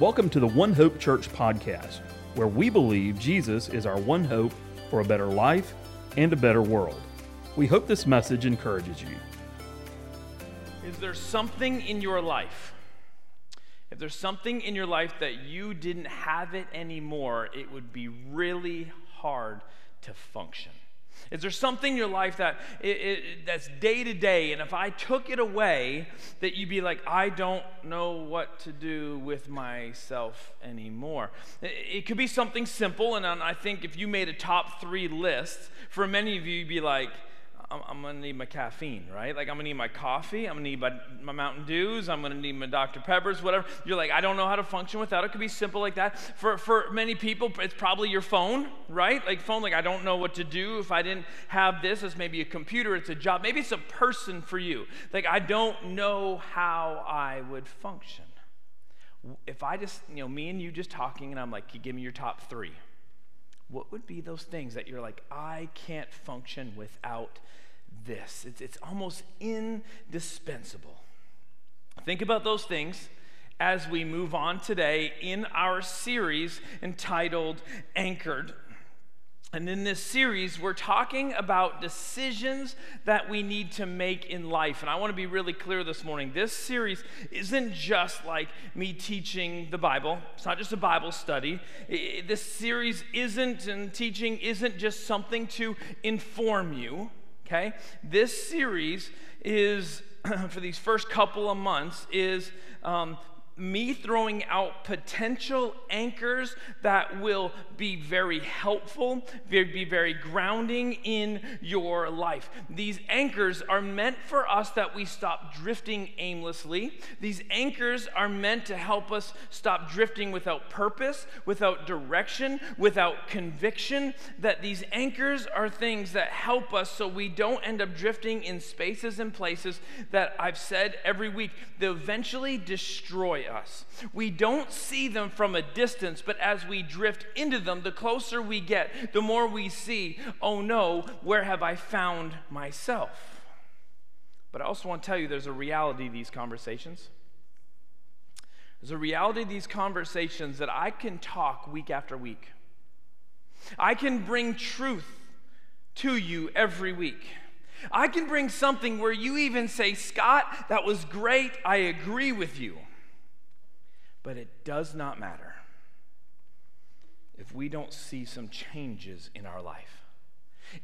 Welcome to the One Hope Church podcast, where we believe Jesus is our one hope for a better life and a better world. We hope this message encourages you. Is there something in your life? If there's something in your life that you didn't have it anymore, it would be really hard to function. Is there something in your life that it, it, that's day to day, and if I took it away, that you'd be like, I don't know what to do with myself anymore? It, it could be something simple, and I think if you made a top three list, for many of you, you'd be like, I'm, I'm going to need my caffeine, right? Like, I'm going to need my coffee. I'm going to need my, my Mountain Dews. I'm going to need my Dr. Peppers, whatever. You're like, I don't know how to function without it. It could be simple like that. For, for many people, it's probably your phone, right? Like, phone, like, I don't know what to do if I didn't have this. It's maybe a computer, it's a job. Maybe it's a person for you. Like, I don't know how I would function. If I just, you know, me and you just talking, and I'm like, you give me your top three what would be those things that you're like, I can't function without this? It's, it's almost indispensable. Think about those things as we move on today in our series entitled Anchored. And in this series, we're talking about decisions that we need to make in life. And I want to be really clear this morning. This series isn't just like me teaching the Bible, it's not just a Bible study. This series isn't, and teaching isn't just something to inform you, okay? This series is, for these first couple of months, is um, me throwing out potential anchors that will be very helpful, be very grounding in your life. These anchors are meant for us that we stop drifting aimlessly. These anchors are meant to help us stop drifting without purpose, without direction, without conviction. That these anchors are things that help us so we don't end up drifting in spaces and places that I've said every week, they eventually destroy us. We don't see them from a distance, but as we drift into them, the closer we get, the more we see, oh no, where have I found myself? But I also want to tell you there's a reality to these conversations. There's a reality to these conversations that I can talk week after week. I can bring truth to you every week. I can bring something where you even say, Scott, that was great. I agree with you. But it does not matter if we don't see some changes in our life.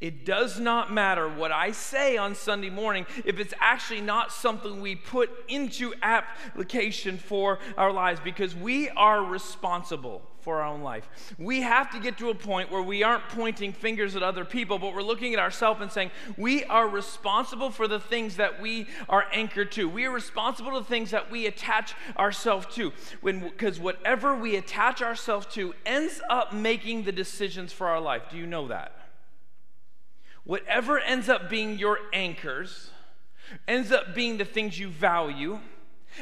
It does not matter what I say on Sunday morning if it's actually not something we put into application for our lives because we are responsible for our own life. We have to get to a point where we aren't pointing fingers at other people, but we're looking at ourselves and saying, we are responsible for the things that we are anchored to. We are responsible to the things that we attach ourselves to. Because whatever we attach ourselves to ends up making the decisions for our life. Do you know that? Whatever ends up being your anchors ends up being the things you value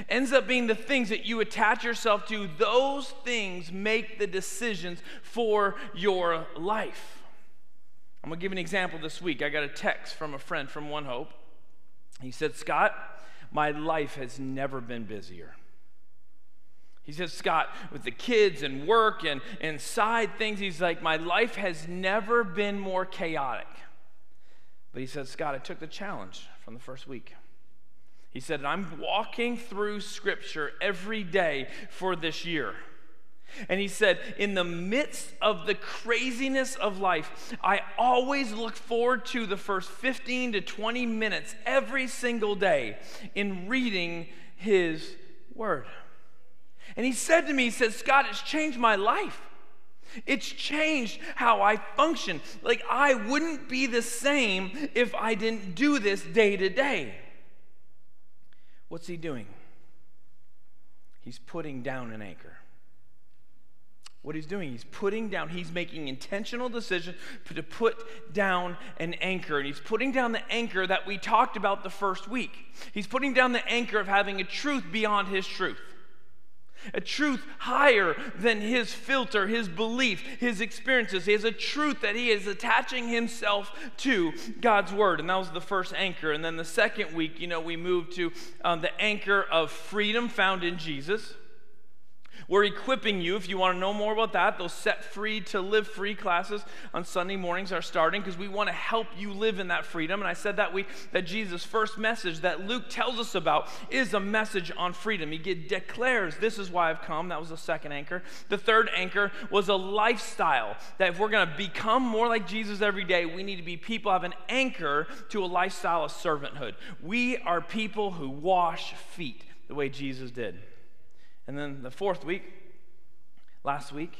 ends up being the things that you attach yourself to, those things make the decisions for your life. I'm going to give an example this week. I got a text from a friend from One Hope. He said, Scott, my life has never been busier. He says, Scott, with the kids and work and, and side things, he's like, my life has never been more chaotic. But he said, Scott, I took the challenge from the first week. He said, I'm walking through scripture every day for this year. And he said, in the midst of the craziness of life, I always look forward to the first 15 to 20 minutes every single day in reading his word. And he said to me, he said, Scott, it's changed my life. It's changed how I function. Like, I wouldn't be the same if I didn't do this day to day. What's he doing? He's putting down an anchor. What he's doing, he's putting down, he's making intentional decisions to put down an anchor. And he's putting down the anchor that we talked about the first week. He's putting down the anchor of having a truth beyond his truth a truth higher than his filter, his belief, his experiences. He has a truth that he is attaching himself to God's word. And that was the first anchor. And then the second week, you know, we moved to um, the anchor of freedom found in Jesus. We're equipping you. If you want to know more about that, those set free to live free classes on Sunday mornings are starting because we want to help you live in that freedom. And I said that week that Jesus' first message that Luke tells us about is a message on freedom. He declares, This is why I've come. That was the second anchor. The third anchor was a lifestyle that if we're going to become more like Jesus every day, we need to be people have an anchor to a lifestyle of servanthood. We are people who wash feet the way Jesus did. And then the fourth week, last week,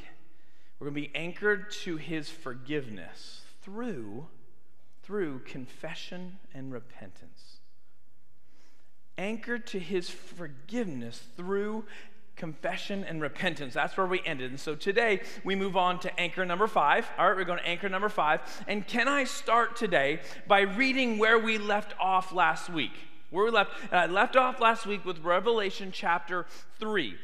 we're going to be anchored to his forgiveness through through confession and repentance. Anchored to his forgiveness through confession and repentance. That's where we ended. And so today we move on to anchor number five. All right, we're going to anchor number five. And can I start today by reading where we left off last week? Where we left, and I left off last week with Revelation chapter 3.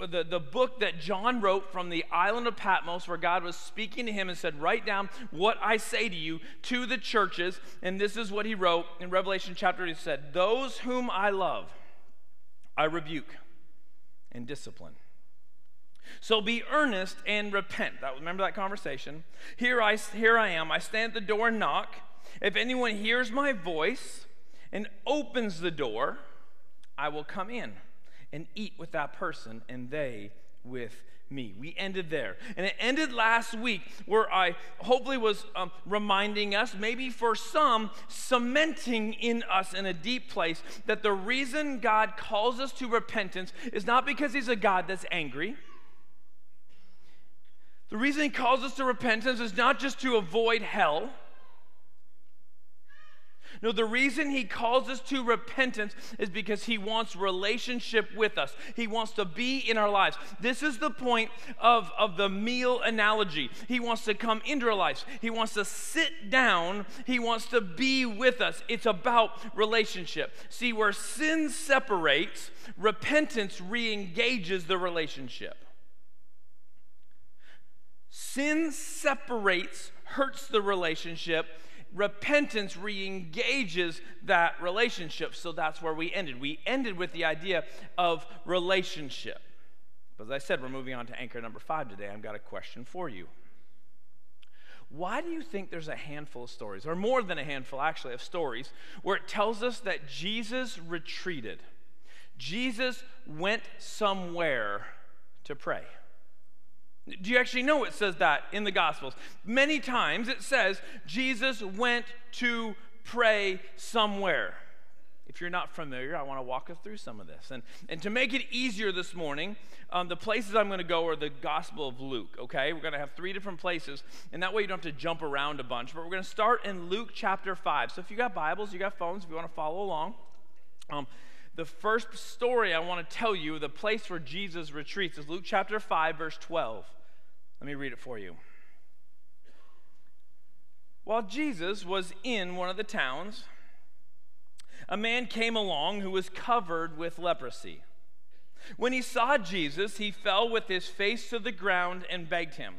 The, the book that John wrote from the island of Patmos, where God was speaking to him and said, Write down what I say to you to the churches. And this is what he wrote in Revelation chapter. He said, Those whom I love, I rebuke and discipline. So be earnest and repent. That, remember that conversation? Here I, here I am. I stand at the door and knock. If anyone hears my voice and opens the door, I will come in and eat with that person and they with me. We ended there. And it ended last week where I hopefully was um, reminding us, maybe for some, cementing in us in a deep place, that the reason God calls us to repentance is not because He's a God that's angry. The reason He calls us to repentance is not just to avoid hell. No, the reason he calls us to repentance is because he wants relationship with us. He wants to be in our lives. This is the point of, of the meal analogy. He wants to come into our lives, he wants to sit down, he wants to be with us. It's about relationship. See, where sin separates, repentance re engages the relationship. Sin separates, hurts the relationship repentance re engages that relationship. So that's where we ended. We ended with the idea of relationship. But as I said, we're moving on to anchor number five today. I've got a question for you. Why do you think there's a handful of stories, or more than a handful actually, of stories, where it tells us that Jesus retreated? Jesus went somewhere to pray. Do you actually know it says that in the Gospels? Many times it says Jesus went to pray somewhere. If you're not familiar, I want to walk us through some of this. And, and to make it easier this morning, um, the places I'm going to go are the Gospel of Luke, okay? We're going to have three different places, and that way you don't have to jump around a bunch. But we're going to start in Luke chapter 5. So if you got Bibles, you got phones, if you want to follow along. Um, the first story I want to tell you, the place where Jesus retreats, is Luke chapter 5, verse 12. Let me read it for you. While Jesus was in one of the towns, a man came along who was covered with leprosy. When he saw Jesus, he fell with his face to the ground and begged him,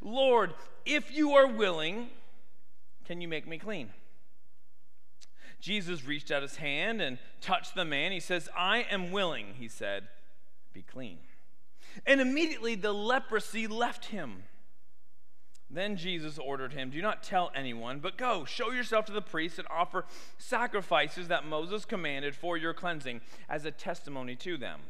Lord, if you are willing, can you make me clean? Jesus reached out his hand and touched the man. He says, I am willing, he said, be clean. And immediately the leprosy left him. Then Jesus ordered him, Do not tell anyone, but go, show yourself to the priests and offer sacrifices that Moses commanded for your cleansing as a testimony to them.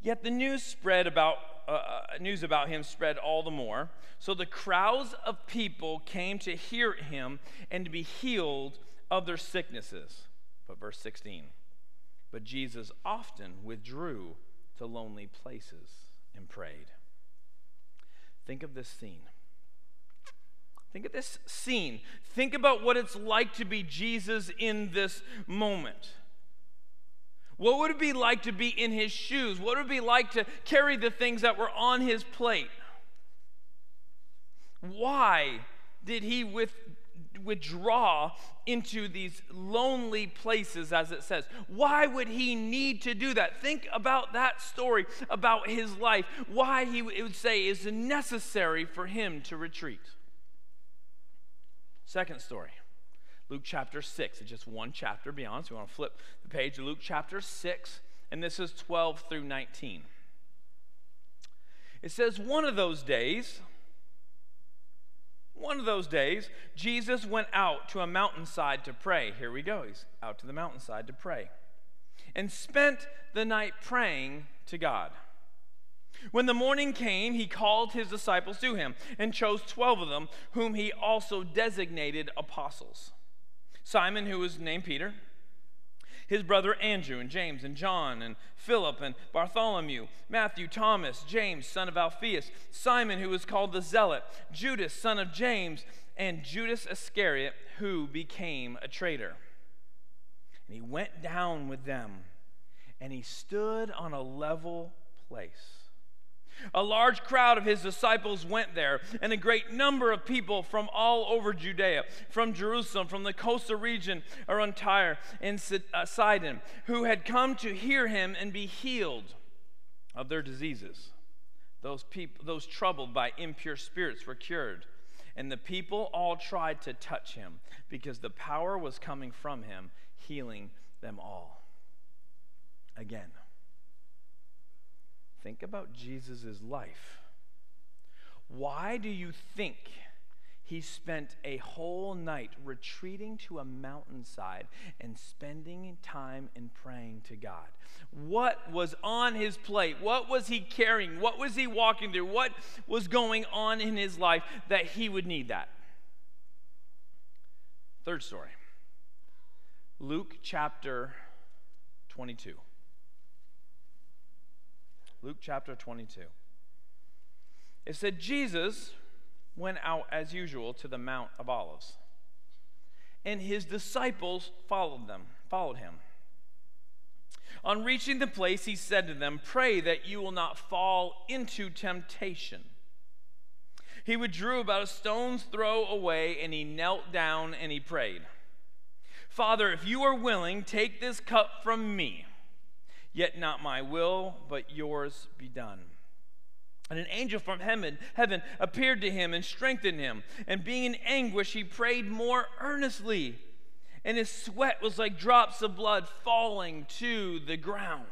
Yet the news spread about uh, uh news about him spread all the more. So the crowds of people came to hear him and to be healed of their sicknesses. But verse 16. But Jesus often withdrew to lonely places and prayed. Think of this scene. Think of this scene. Think about what it's like to be Jesus in this moment. What would it be like to be in his shoes? What would it be like to carry the things that were on his plate? Why did he with, withdraw into these lonely places, as it says. Why would he need to do that? Think about that story about his life. Why he would say is necessary for him to retreat. Second story. Luke chapter 6. It's just one chapter beyond. So we want to flip the page Luke chapter 6, and this is 12 through 19. It says, one of those days, one of those days, Jesus went out to a mountainside to pray. Here we go. He's out to the mountainside to pray. And spent the night praying to God. When the morning came, he called his disciples to him and chose 12 of them, whom he also designated apostles Simon, who was named Peter his brother Andrew and James and John and Philip and Bartholomew, Matthew, Thomas, James, son of Alphaeus, Simon, who was called the Zealot, Judas, son of James, and Judas Iscariot, who became a traitor. And he went down with them, and he stood on a level place a large crowd of his disciples went there, and a great number of people from all over Judea, from Jerusalem, from the coastal region around Tyre and uh, Sidon, who had come to hear him and be healed of their diseases. Those, people, those troubled by impure spirits were cured, and the people all tried to touch him because the power was coming from him, healing them all. Again. Think about Jesus' life. Why do you think he spent a whole night retreating to a mountainside and spending time in praying to God? What was on his plate? What was he carrying? What was he walking through? What was going on in his life that he would need that? Third story Luke chapter 22. Luke chapter 22. It said, Jesus went out as usual to the Mount of Olives, and his disciples followed them, followed him. On reaching the place, he said to them, Pray that you will not fall into temptation. He withdrew about a stone's throw away, and he knelt down and he prayed, Father, if you are willing, take this cup from me. Yet not my will, but yours be done. And an angel from heaven, heaven appeared to him and strengthened him. And being in anguish, he prayed more earnestly. And his sweat was like drops of blood falling to the ground.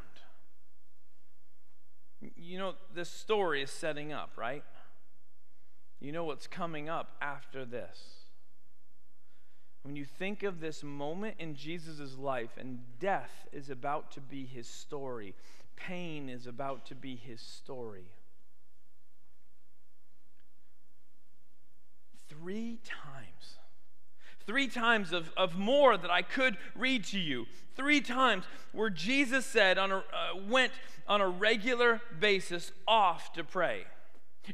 You know, this story is setting up, right? You know what's coming up after this. When you think of this moment in Jesus' life, and death is about to be his story, pain is about to be his story. Three times. Three times of, of more that I could read to you. Three times where Jesus said on a, uh, went on a regular basis off to pray.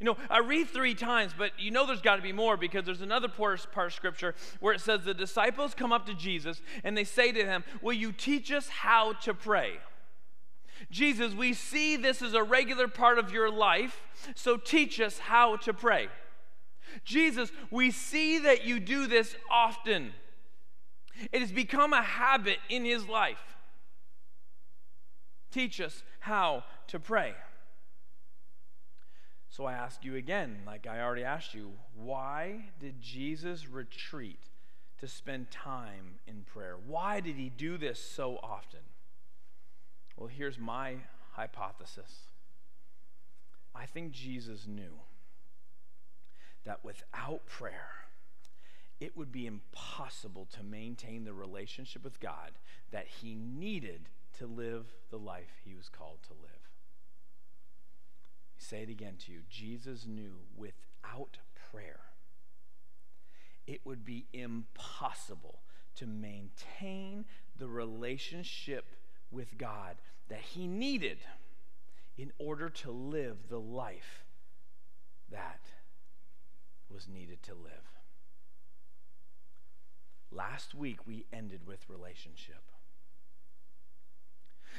You know, I read three times, but you know there's got to be more because there's another part, of Scripture where it says the disciples come up to Jesus and they say to him, Will you teach us how to pray? Jesus, we see this as a regular part of your life, so teach us how to pray. Jesus, we see that you do this often. It has become a habit in his life. Teach us how to pray. So I ask you again, like I already asked you, why did Jesus retreat to spend time in prayer? Why did he do this so often? Well, here's my hypothesis I think Jesus knew that without prayer, it would be impossible to maintain the relationship with God that he needed to live the life he was called to live say it again to you. Jesus knew without prayer, it would be impossible to maintain the relationship with God that he needed in order to live the life that was needed to live. Last week, we ended with relationship.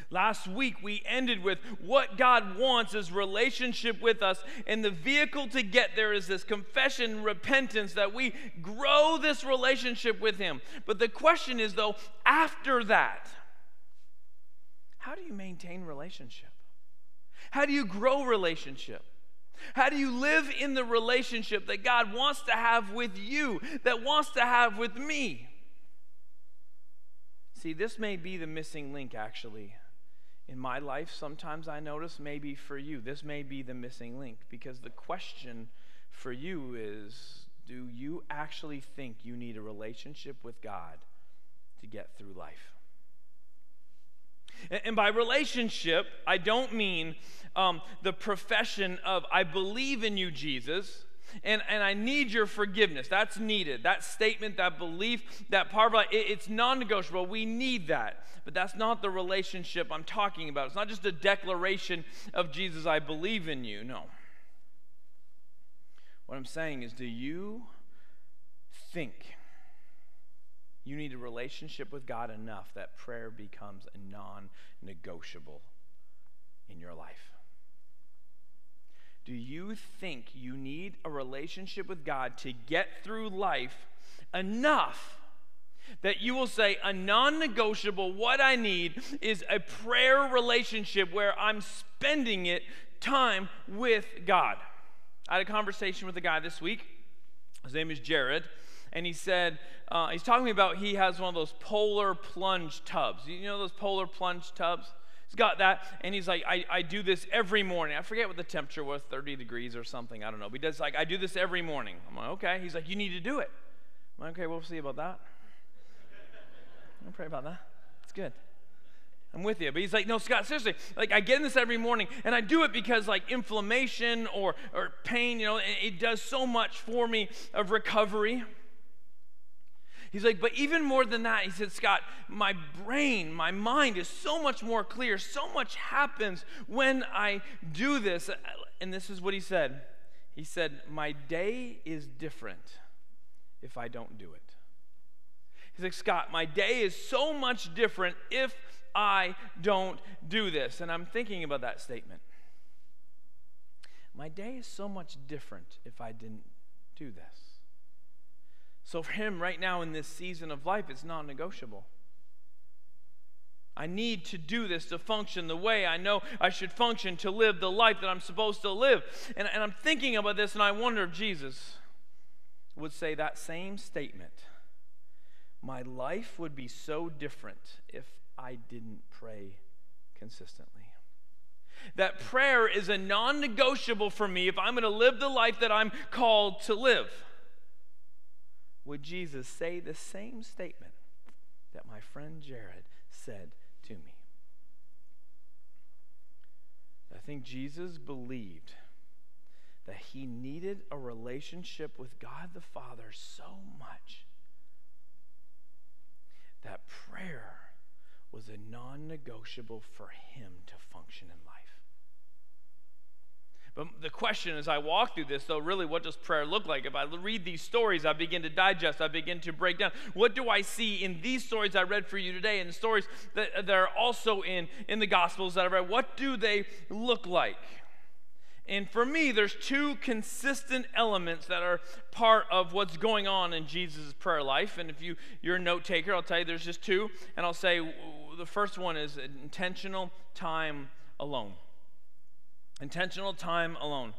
Last week, we ended with what God wants is relationship with us. And the vehicle to get there is this confession, repentance, that we grow this relationship with Him. But the question is, though, after that, how do you maintain relationship? How do you grow relationship? How do you live in the relationship that God wants to have with you, that wants to have with me? See, this may be the missing link, actually, in my life, sometimes I notice maybe for you, this may be the missing link because the question for you is do you actually think you need a relationship with God to get through life? And by relationship, I don't mean um, the profession of, I believe in you, Jesus, and, and I need your forgiveness. That's needed. That statement, that belief, that part of it, it's non negotiable. We need that. But that's not the relationship I'm talking about. It's not just a declaration of Jesus, I believe in you. No. What I'm saying is, do you think you need a relationship with God enough that prayer becomes a non negotiable in your life? Do you think you need a relationship with God to get through life enough that you will say, a non negotiable, what I need is a prayer relationship where I'm spending it time with God? I had a conversation with a guy this week. His name is Jared and he said, uh, he's talking me about he has one of those polar plunge tubs. You know those polar plunge tubs? He's got that, and he's like, I, I do this every morning. I forget what the temperature was, 30 degrees or something. I don't know. But he does like, I do this every morning. I'm like, okay. He's like, you need to do it. I'm like, okay, we'll see about that. I'll pray about that. It's good. I'm with you. But he's like, no, Scott, seriously, like I get in this every morning and I do it because like inflammation or, or pain, you know, it, it does so much for me of recovery. He's like, but even more than that, he said, Scott, my brain, my mind is so much more clear. So much happens when I do this. And this is what he said. He said, My day is different if I don't do it. He's like, Scott, my day is so much different if I don't do this. And I'm thinking about that statement. My day is so much different if I didn't do this. So for him, right now in this season of life, it's non negotiable. I need to do this to function the way I know I should function to live the life that I'm supposed to live. And, and I'm thinking about this, and I wonder if Jesus would say that same statement. My life would be so different if I didn't pray consistently. That prayer is a non negotiable for me if I'm going to live the life that I'm called to live would Jesus say the same statement that my friend Jared said to me? I think Jesus believed that he needed a relationship with God the Father so much that prayer was a non negotiable for him to function in life. But the question as I walk through this, though, really, what does prayer look like? If I read these stories, I begin to digest, I begin to break down. What do I see in these stories I read for you today and the stories that, that are also in, in the Gospels that I read? What do they look like? And for me, there's two consistent elements that are part of what's going on in Jesus' prayer life. And if you, you're a note taker, I'll tell you there's just two. And I'll say the first one is intentional time alone. Intentional time alone.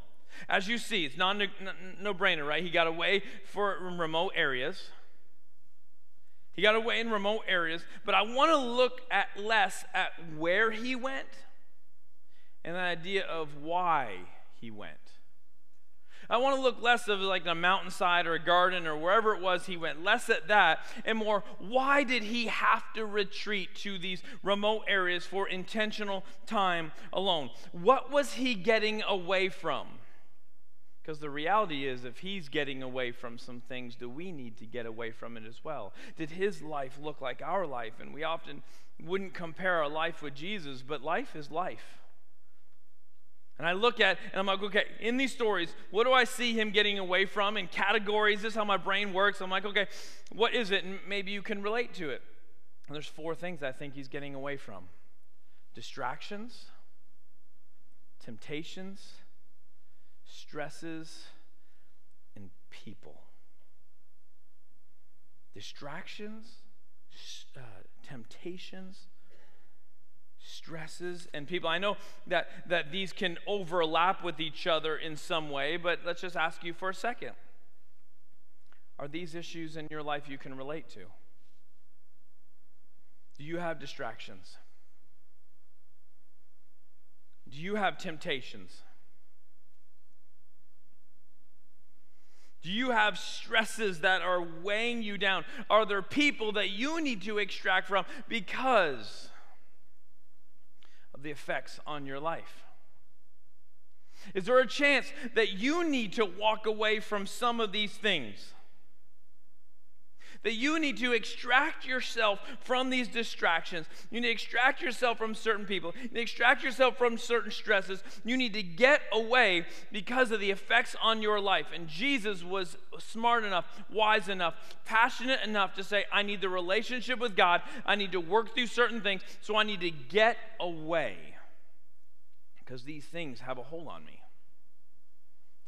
As you see, it's not no brainer, right? He got away for remote areas. He got away in remote areas, but I want to look at less at where he went and the idea of why he went. I want to look less of like a mountainside or a garden or wherever it was he went, less at that, and more, why did he have to retreat to these remote areas for intentional time alone? What was he getting away from? Because the reality is, if he's getting away from some things, do we need to get away from it as well? Did his life look like our life? And we often wouldn't compare our life with Jesus, but life is life. And I look at and I'm like, okay, in these stories, what do I see him getting away from in categories? This is how my brain works. I'm like, okay, what is it? And maybe you can relate to it. And there's four things I think he's getting away from distractions, temptations, stresses, and people. Distractions, uh, temptations, stresses and people. I know that, that these can overlap with each other in some way, but let's just ask you for a second. Are these issues in your life you can relate to? Do you have distractions? Do you have temptations? Do you have stresses that are weighing you down? Are there people that you need to extract from because the effects on your life? Is there a chance that you need to walk away from some of these things? That you need to extract yourself from these distractions. You need to extract yourself from certain people. You need to extract yourself from certain stresses. You need to get away because of the effects on your life. And Jesus was smart enough, wise enough, passionate enough to say, I need the relationship with God. I need to work through certain things. So I need to get away because these things have a hold on me.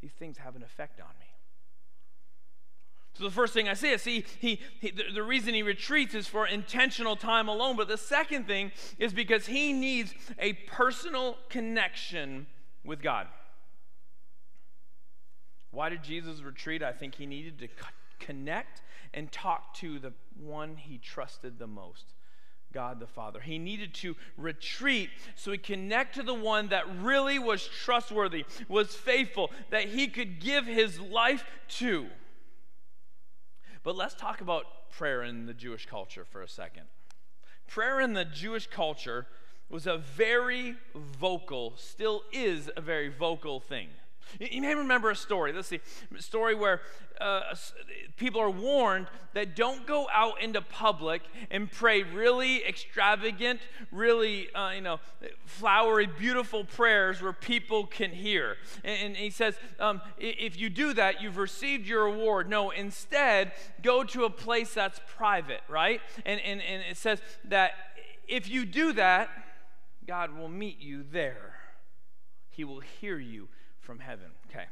These things have an effect on me. So the first thing I see is see he, he the, the, reason he retreats is for intentional time alone. But the second thing is because he needs a personal connection with God. Why did Jesus retreat? I think he needed to connect and talk to the one he trusted the most. God the Father. He needed to retreat so he connect to the one that really was trustworthy, was faithful, that he could give his life to. But let's talk about prayer in the Jewish culture for a second. Prayer in the Jewish culture was a very vocal, still is a very vocal thing. You may remember a story. Let's see, a story where uh, people are warned that don't go out into public and pray really extravagant, really, uh, you know, flowery, beautiful prayers where people can hear. And, and he says, um, if you do that, you've received your reward. No, instead, go to a place that's private, right? And, and, and it says that if you do that, God will meet you there. He will hear you from heaven. Okay.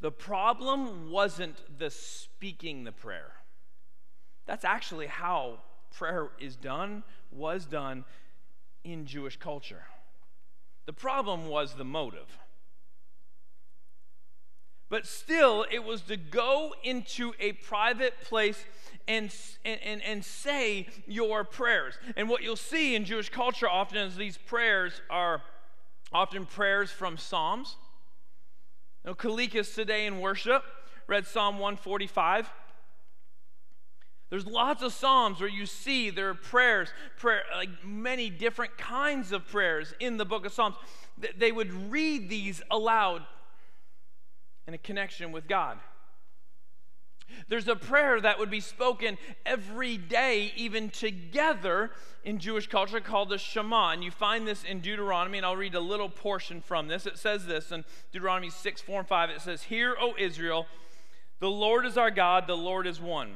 The problem wasn't the speaking the prayer. That's actually how prayer is done, was done in Jewish culture. The problem was the motive. But still, it was to go into a private place and, and, and, say your prayers. And what you'll see in Jewish culture often is these prayers are often prayers from Psalms. Now, Kalikas today in worship read Psalm 145. There's lots of Psalms where you see there are prayers, prayer, like many different kinds of prayers in the book of Psalms. They would read these aloud in a connection with God. There's a prayer that would be spoken every day, even together in Jewish culture, called the Shema. And you find this in Deuteronomy, and I'll read a little portion from this. It says this in Deuteronomy 6, 4, and 5. It says, Hear, O Israel, the Lord is our God, the Lord is one.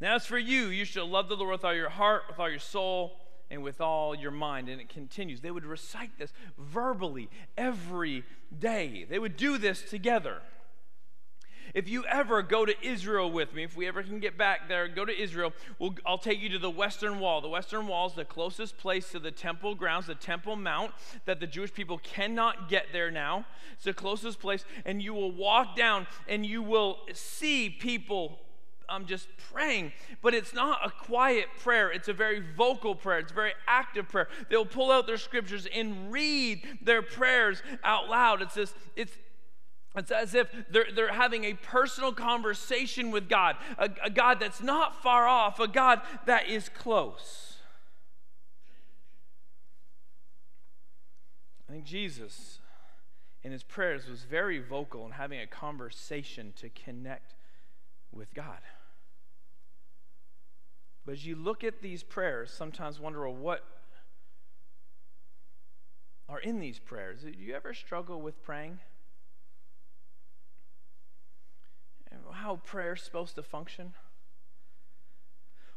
Now, as for you, you shall love the Lord with all your heart, with all your soul, and with all your mind. And it continues. They would recite this verbally every day, they would do this together. If you ever go to Israel with me, if we ever can get back there, go to Israel, we'll, I'll take you to the Western Wall. The Western Wall is the closest place to the temple grounds, the Temple Mount, that the Jewish people cannot get there now. It's the closest place. And you will walk down and you will see people I'm um, just praying, but it's not a quiet prayer. It's a very vocal prayer. It's a very active prayer. They'll pull out their scriptures and read their prayers out loud. It's this, it's it's as if they're, they're having a personal conversation with God, a, a God that's not far off, a God that is close. I think Jesus, in his prayers, was very vocal in having a conversation to connect with God. But as you look at these prayers, sometimes wonder, well, what are in these prayers? Do you ever struggle with praying? How prayer is supposed to function?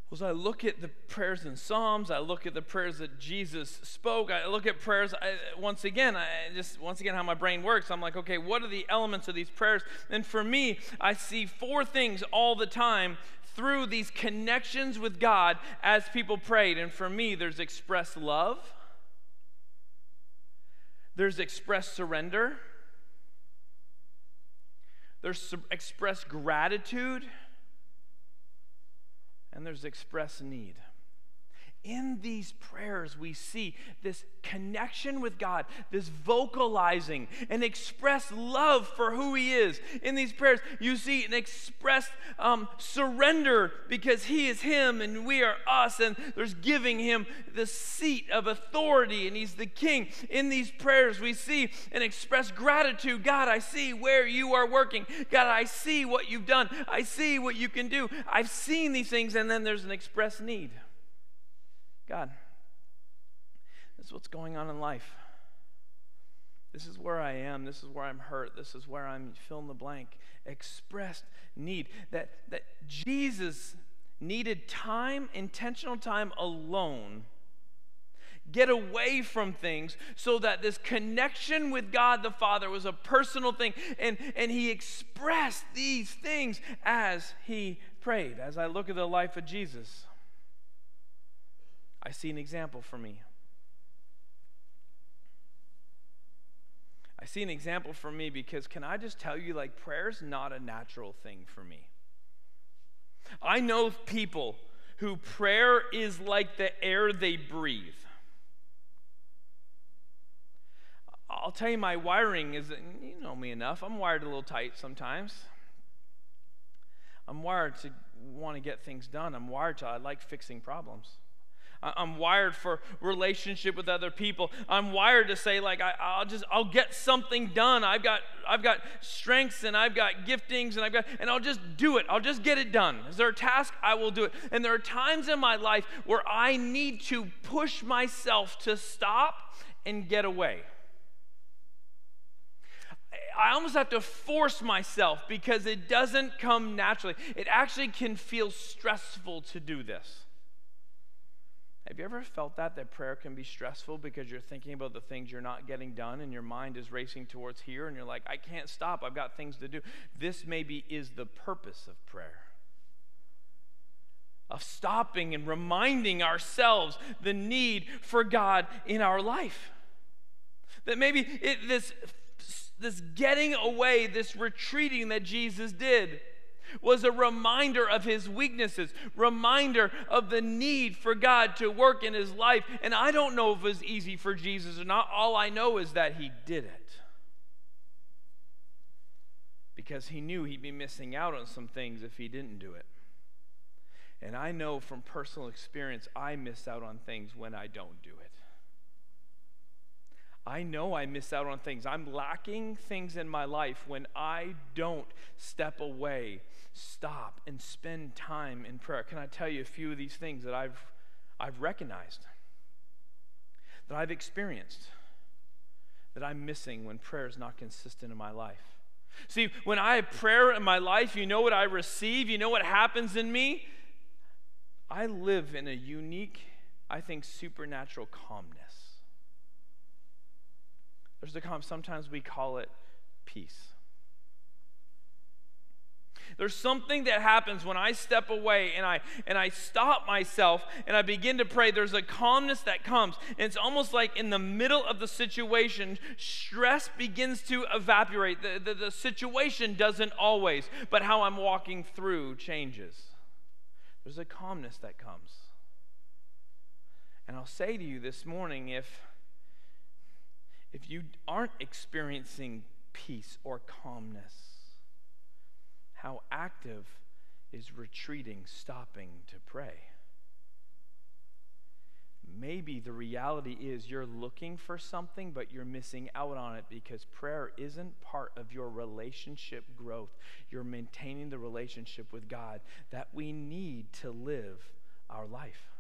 Well, as I look at the prayers in Psalms, I look at the prayers that Jesus spoke, I look at prayers, I, once again, I just, once again, how my brain works. I'm like, okay, what are the elements of these prayers? And for me, I see four things all the time through these connections with God as people prayed. And for me, there's express love, there's express surrender there's express gratitude, and there's express need. In these prayers, we see this connection with God, this vocalizing and express love for who He is. In these prayers, you see an expressed um, surrender because He is Him and we are us, and there's giving Him the seat of authority and He's the King. In these prayers, we see an expressed gratitude God, I see where you are working. God, I see what you've done. I see what you can do. I've seen these things, and then there's an express need. God, this is what's going on in life. This is where I am. This is where I'm hurt. This is where I'm fill in the blank. Expressed need. That, that Jesus needed time, intentional time alone. Get away from things so that this connection with God the Father was a personal thing. And, and he expressed these things as he prayed. As I look at the life of Jesus, I see an example for me. I see an example for me because can I just tell you, like, prayer's not a natural thing for me. I know people who prayer is like the air they breathe. I'll tell you, my wiring is, you know me enough, I'm wired a little tight sometimes. I'm wired to want to get things done. I'm wired to, I like fixing problems. I'm wired for relationship with other people. I'm wired to say like I, will just I'll get something done. I've got I've got strengths and I've got giftings and I've got and I'll just do it. I'll just get it done. Is there a task? I will do it. And there are times in my life where I need to push myself to stop and get away. I almost have to force myself because it doesn't come naturally. It actually can feel stressful to do this. Have you ever felt that, that prayer can be stressful because you're thinking about the things you're not getting done and your mind is racing towards here and you're like, I can't stop, I've got things to do? This maybe is the purpose of prayer. Of stopping and reminding ourselves the need for God in our life. That maybe it, this, this getting away, this retreating that Jesus did, was a reminder of his weaknesses, reminder of the need for God to work in his life. And I don't know if it was easy for Jesus or not. All I know is that he did it. Because he knew he'd be missing out on some things if he didn't do it. And I know from personal experience, I miss out on things when I don't do it. I know I miss out on things. I'm lacking things in my life when I don't step away stop and spend time in prayer. Can I tell you a few of these things that I've, I've recognized, that I've experienced, that I'm missing when prayer is not consistent in my life? See, when I have prayer in my life, you know what I receive, you know what happens in me? I live in a unique, I think, supernatural calmness. There's a calm, sometimes we call it peace. There's something that happens when I step away and I and I stop myself and I begin to pray. There's a calmness that comes. And it's almost like in the middle of the situation, stress begins to evaporate. The, the, the situation doesn't always, but how I'm walking through changes. There's a calmness that comes. And I'll say to you this morning if if you aren't experiencing peace or calmness, how active is retreating, stopping to pray? Maybe the reality is you're looking for something, but you're missing out on it because prayer isn't part of your relationship growth. You're maintaining the relationship with God that we need to live our life.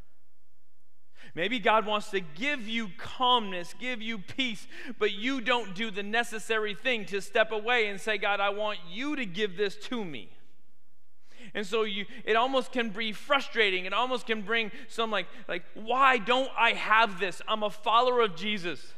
Maybe God wants to give you calmness, give you peace, but you don't do the necessary thing to step away and say, God, I want you to give this to me. And so you it almost can be frustrating. It almost can bring some like like why don't I have this? I'm a follower of Jesus.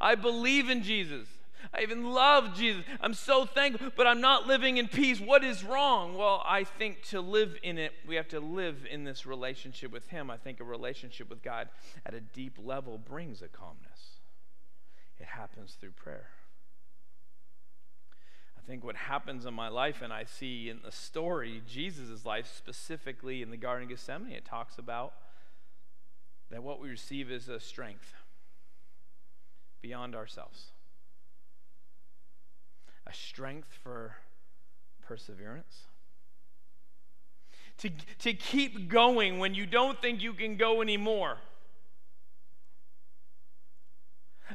I believe in Jesus. I even love Jesus. I'm so thankful, but I'm not living in peace. What is wrong? Well, I think to live in it, we have to live in this relationship with Him. I think a relationship with God at a deep level brings a calmness. It happens through prayer. I think what happens in my life, and I see in the story, Jesus' life, specifically in the Garden of Gethsemane, it talks about that what we receive is a strength beyond ourselves, a strength for perseverance. To, to keep going when you don't think you can go anymore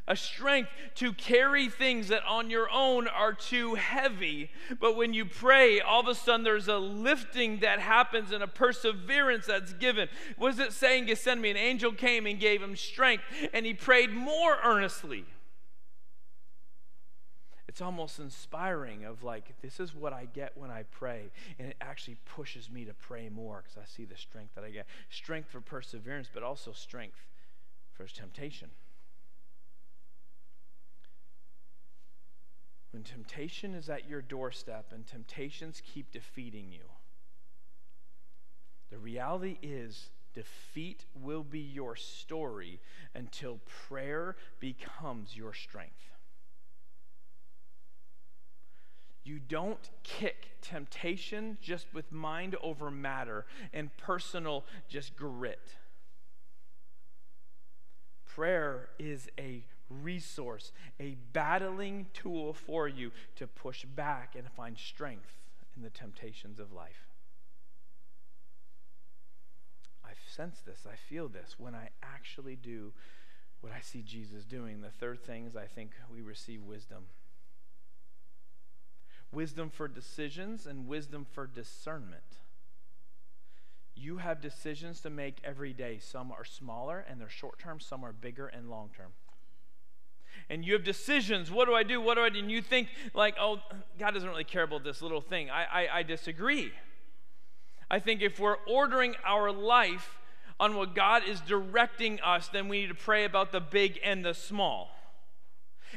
a strength to carry things that on your own are too heavy. But when you pray, all of a sudden there's a lifting that happens and a perseverance that's given. Does it say in Gethsemane? An angel came and gave him strength, and he prayed more earnestly. It's almost inspiring of like, this is what I get when I pray. And it actually pushes me to pray more because I see the strength that I get. Strength for perseverance, but also strength for temptation. When temptation is at your doorstep and temptations keep defeating you, the reality is defeat will be your story until prayer becomes your strength. You don't kick temptation just with mind over matter and personal just grit. Prayer is a resource, a battling tool for you to push back and find strength in the temptations of life. I sense this, I feel this when I actually do what I see Jesus doing. The third thing is I think we receive wisdom wisdom for decisions and wisdom for discernment. You have decisions to make every day. Some are smaller and they're short term, some are bigger and long term and you have decisions. What do I do? What do I do? And you think, like, oh, God doesn't really care about this little thing. I, I, I disagree. I think if we're ordering our life on what God is directing us, then we need to pray about the big and the small.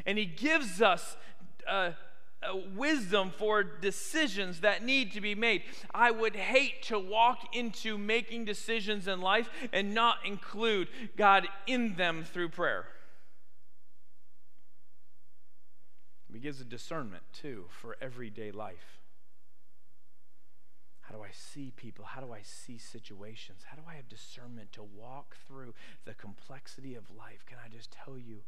And He gives us uh, Uh, wisdom for decisions that need to be made. I would hate to walk into making decisions in life and not include God in them through prayer. He gives a discernment, too, for everyday life. How do I see people? How do I see situations? How do I have discernment to walk through the complexity of life? Can I just tell you,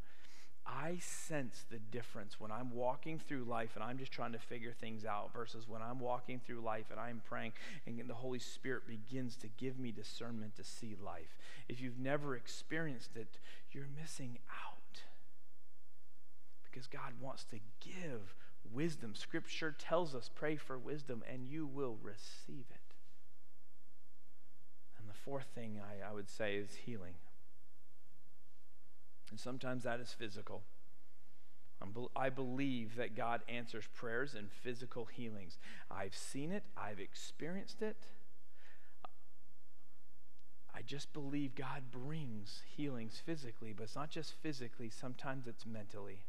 I sense the difference when I'm walking through life and I'm just trying to figure things out versus when I'm walking through life and I'm praying and the Holy Spirit begins to give me discernment to see life. If you've never experienced it, you're missing out because God wants to give wisdom. Scripture tells us pray for wisdom and you will receive it. And the fourth thing I, I would say is healing. And sometimes that is physical. I believe that God answers prayers and physical healings. I've seen it, I've experienced it. I just believe God brings healings physically, but it's not just physically, sometimes it's mentally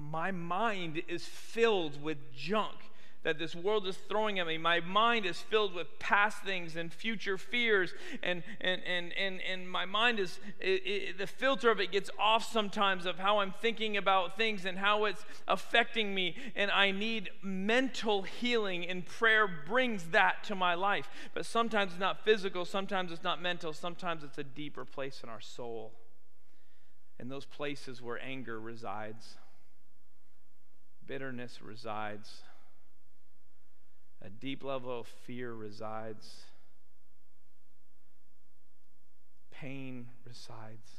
my mind is filled with junk that this world is throwing at me. My mind is filled with past things and future fears, and and and and, and my mind is it, it, the filter of it gets off sometimes of how I'm thinking about things and how it's affecting me. And I need mental healing, and prayer brings that to my life. But sometimes it's not physical, sometimes it's not mental, sometimes it's a deeper place in our soul. And those places where anger resides bitterness resides, a deep level of fear resides, pain resides,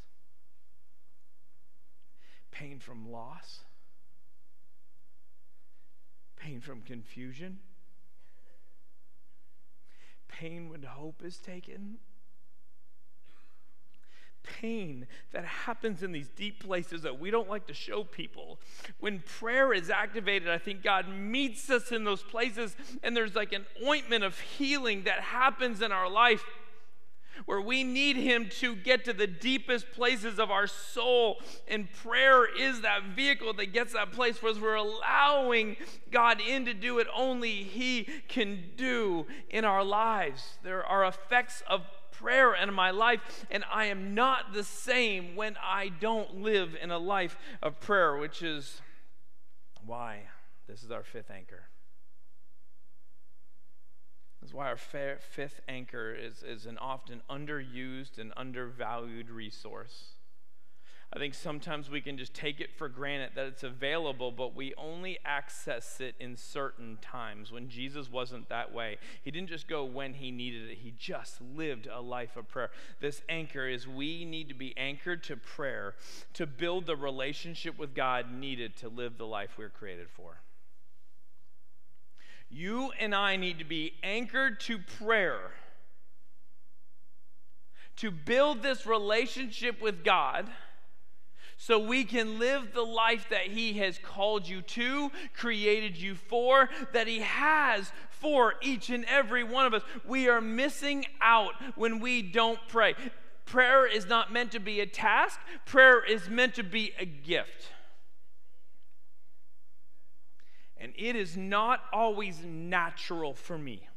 pain from loss, pain from confusion, pain when hope is taken pain that happens in these deep places that we don't like to show people. When prayer is activated, I think God meets us in those places, and there's like an ointment of healing that happens in our life where we need Him to get to the deepest places of our soul. And prayer is that vehicle that gets that place where we're allowing God in to do what only He can do in our lives. There are effects of prayer and my life, and I am not the same when I don't live in a life of prayer, which is why this is our fifth anchor. That's why our fifth anchor is, is an often underused and undervalued resource. I think sometimes we can just take it for granted that it's available, but we only access it in certain times. When Jesus wasn't that way, he didn't just go when he needed it, he just lived a life of prayer. This anchor is we need to be anchored to prayer to build the relationship with God needed to live the life we're created for. You and I need to be anchored to prayer to build this relationship with God so we can live the life that He has called you to, created you for, that He has for each and every one of us. We are missing out when we don't pray. Prayer is not meant to be a task, prayer is meant to be a gift. And it is not always natural for me.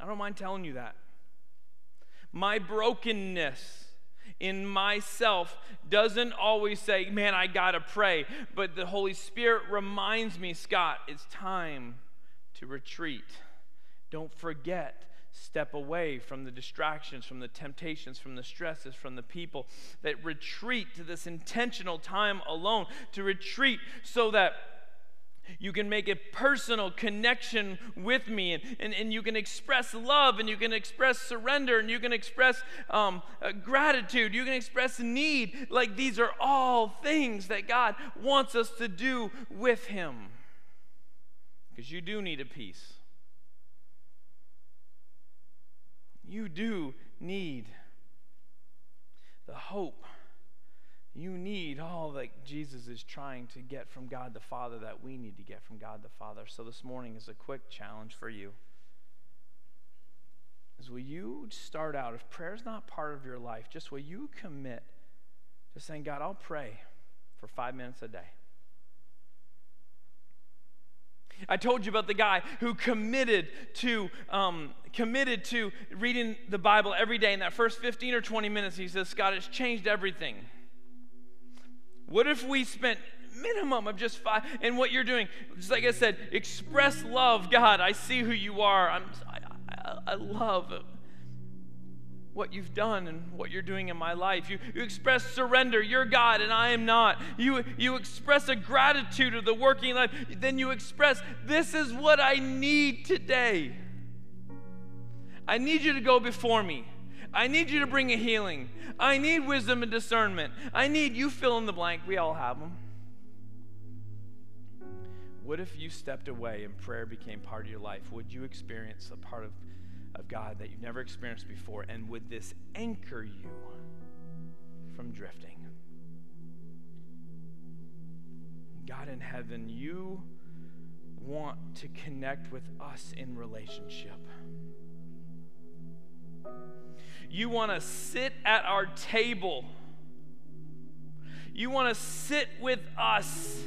I don't mind telling you that. My brokenness in myself doesn't always say, Man, I gotta pray. But the Holy Spirit reminds me, Scott, it's time to retreat. Don't forget. Step away from the distractions, from the temptations, from the stresses, from the people. That retreat to this intentional time alone, to retreat so that you can make a personal connection with me, and, and, and you can express love, and you can express surrender, and you can express um, uh, gratitude, you can express need. Like these are all things that God wants us to do with Him. Because you do need a peace. You do need the hope you need all that Jesus is trying to get from God the Father that we need to get from God the Father. So this morning is a quick challenge for you. Is will you start out, if prayer is not part of your life, just will you commit to saying, God, I'll pray for five minutes a day. I told you about the guy who committed to um, committed to reading the Bible every day. In that first 15 or 20 minutes, he says, "God, it's changed everything." What if we spent minimum of just five and what you're doing? Just like i said express love god. I see who you are. I'm i, I, I love what you've done and what you're doing in my life. You, you express surrender. You're god and i am not. You you express a gratitude of the working life. Then you express this is what i need today. I need you to go before me I need you to bring a healing. I need wisdom and discernment. I need you fill in the blank. We all have them. What if you stepped away and prayer became part of your life? Would you experience a part of, of God that you've never experienced before? And would this anchor you from drifting? God in heaven, you want to connect with us in relationship. You want to sit at our table. You want to sit with us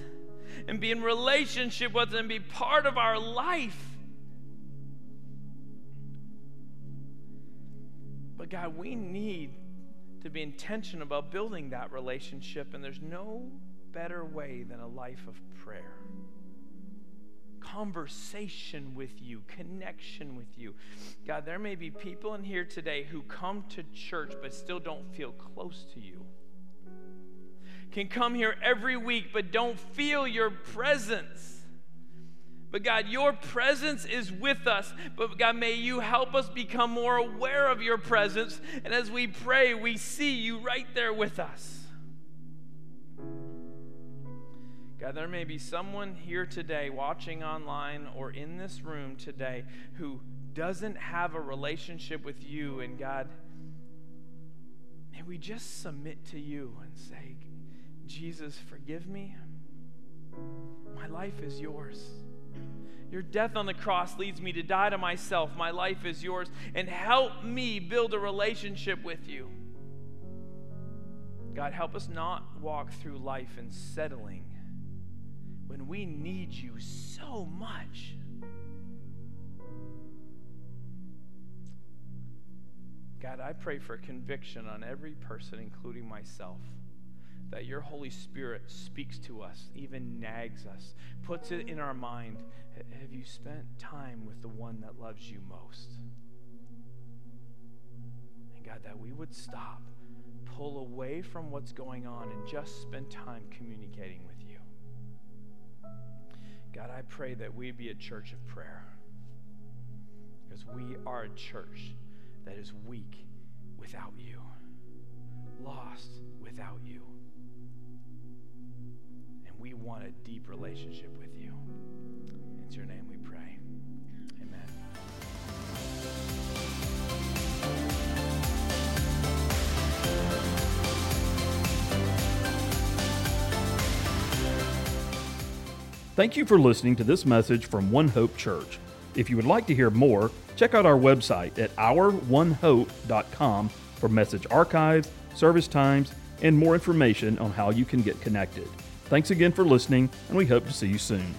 and be in relationship with us and be part of our life. But God, we need to be intentional about building that relationship, and there's no better way than a life of prayer conversation with you, connection with you. God, there may be people in here today who come to church but still don't feel close to you. Can come here every week but don't feel your presence. But God, your presence is with us. But God, may you help us become more aware of your presence. And as we pray, we see you right there with us. God, there may be someone here today, watching online or in this room today, who doesn't have a relationship with you. And God, may we just submit to you and say, Jesus, forgive me. My life is yours. Your death on the cross leads me to die to myself. My life is yours. And help me build a relationship with you. God, help us not walk through life in settling when we need you so much. God, I pray for conviction on every person, including myself, that your Holy Spirit speaks to us, even nags us, puts it in our mind. Have you spent time with the one that loves you most? And God, that we would stop, pull away from what's going on, and just spend time communicating. God, I pray that we be a church of prayer because we are a church that is weak without you, lost without you. And we want a deep relationship with you. In your name we Thank you for listening to this message from One Hope Church. If you would like to hear more, check out our website at ouronehope.com for message archives, service times, and more information on how you can get connected. Thanks again for listening, and we hope to see you soon.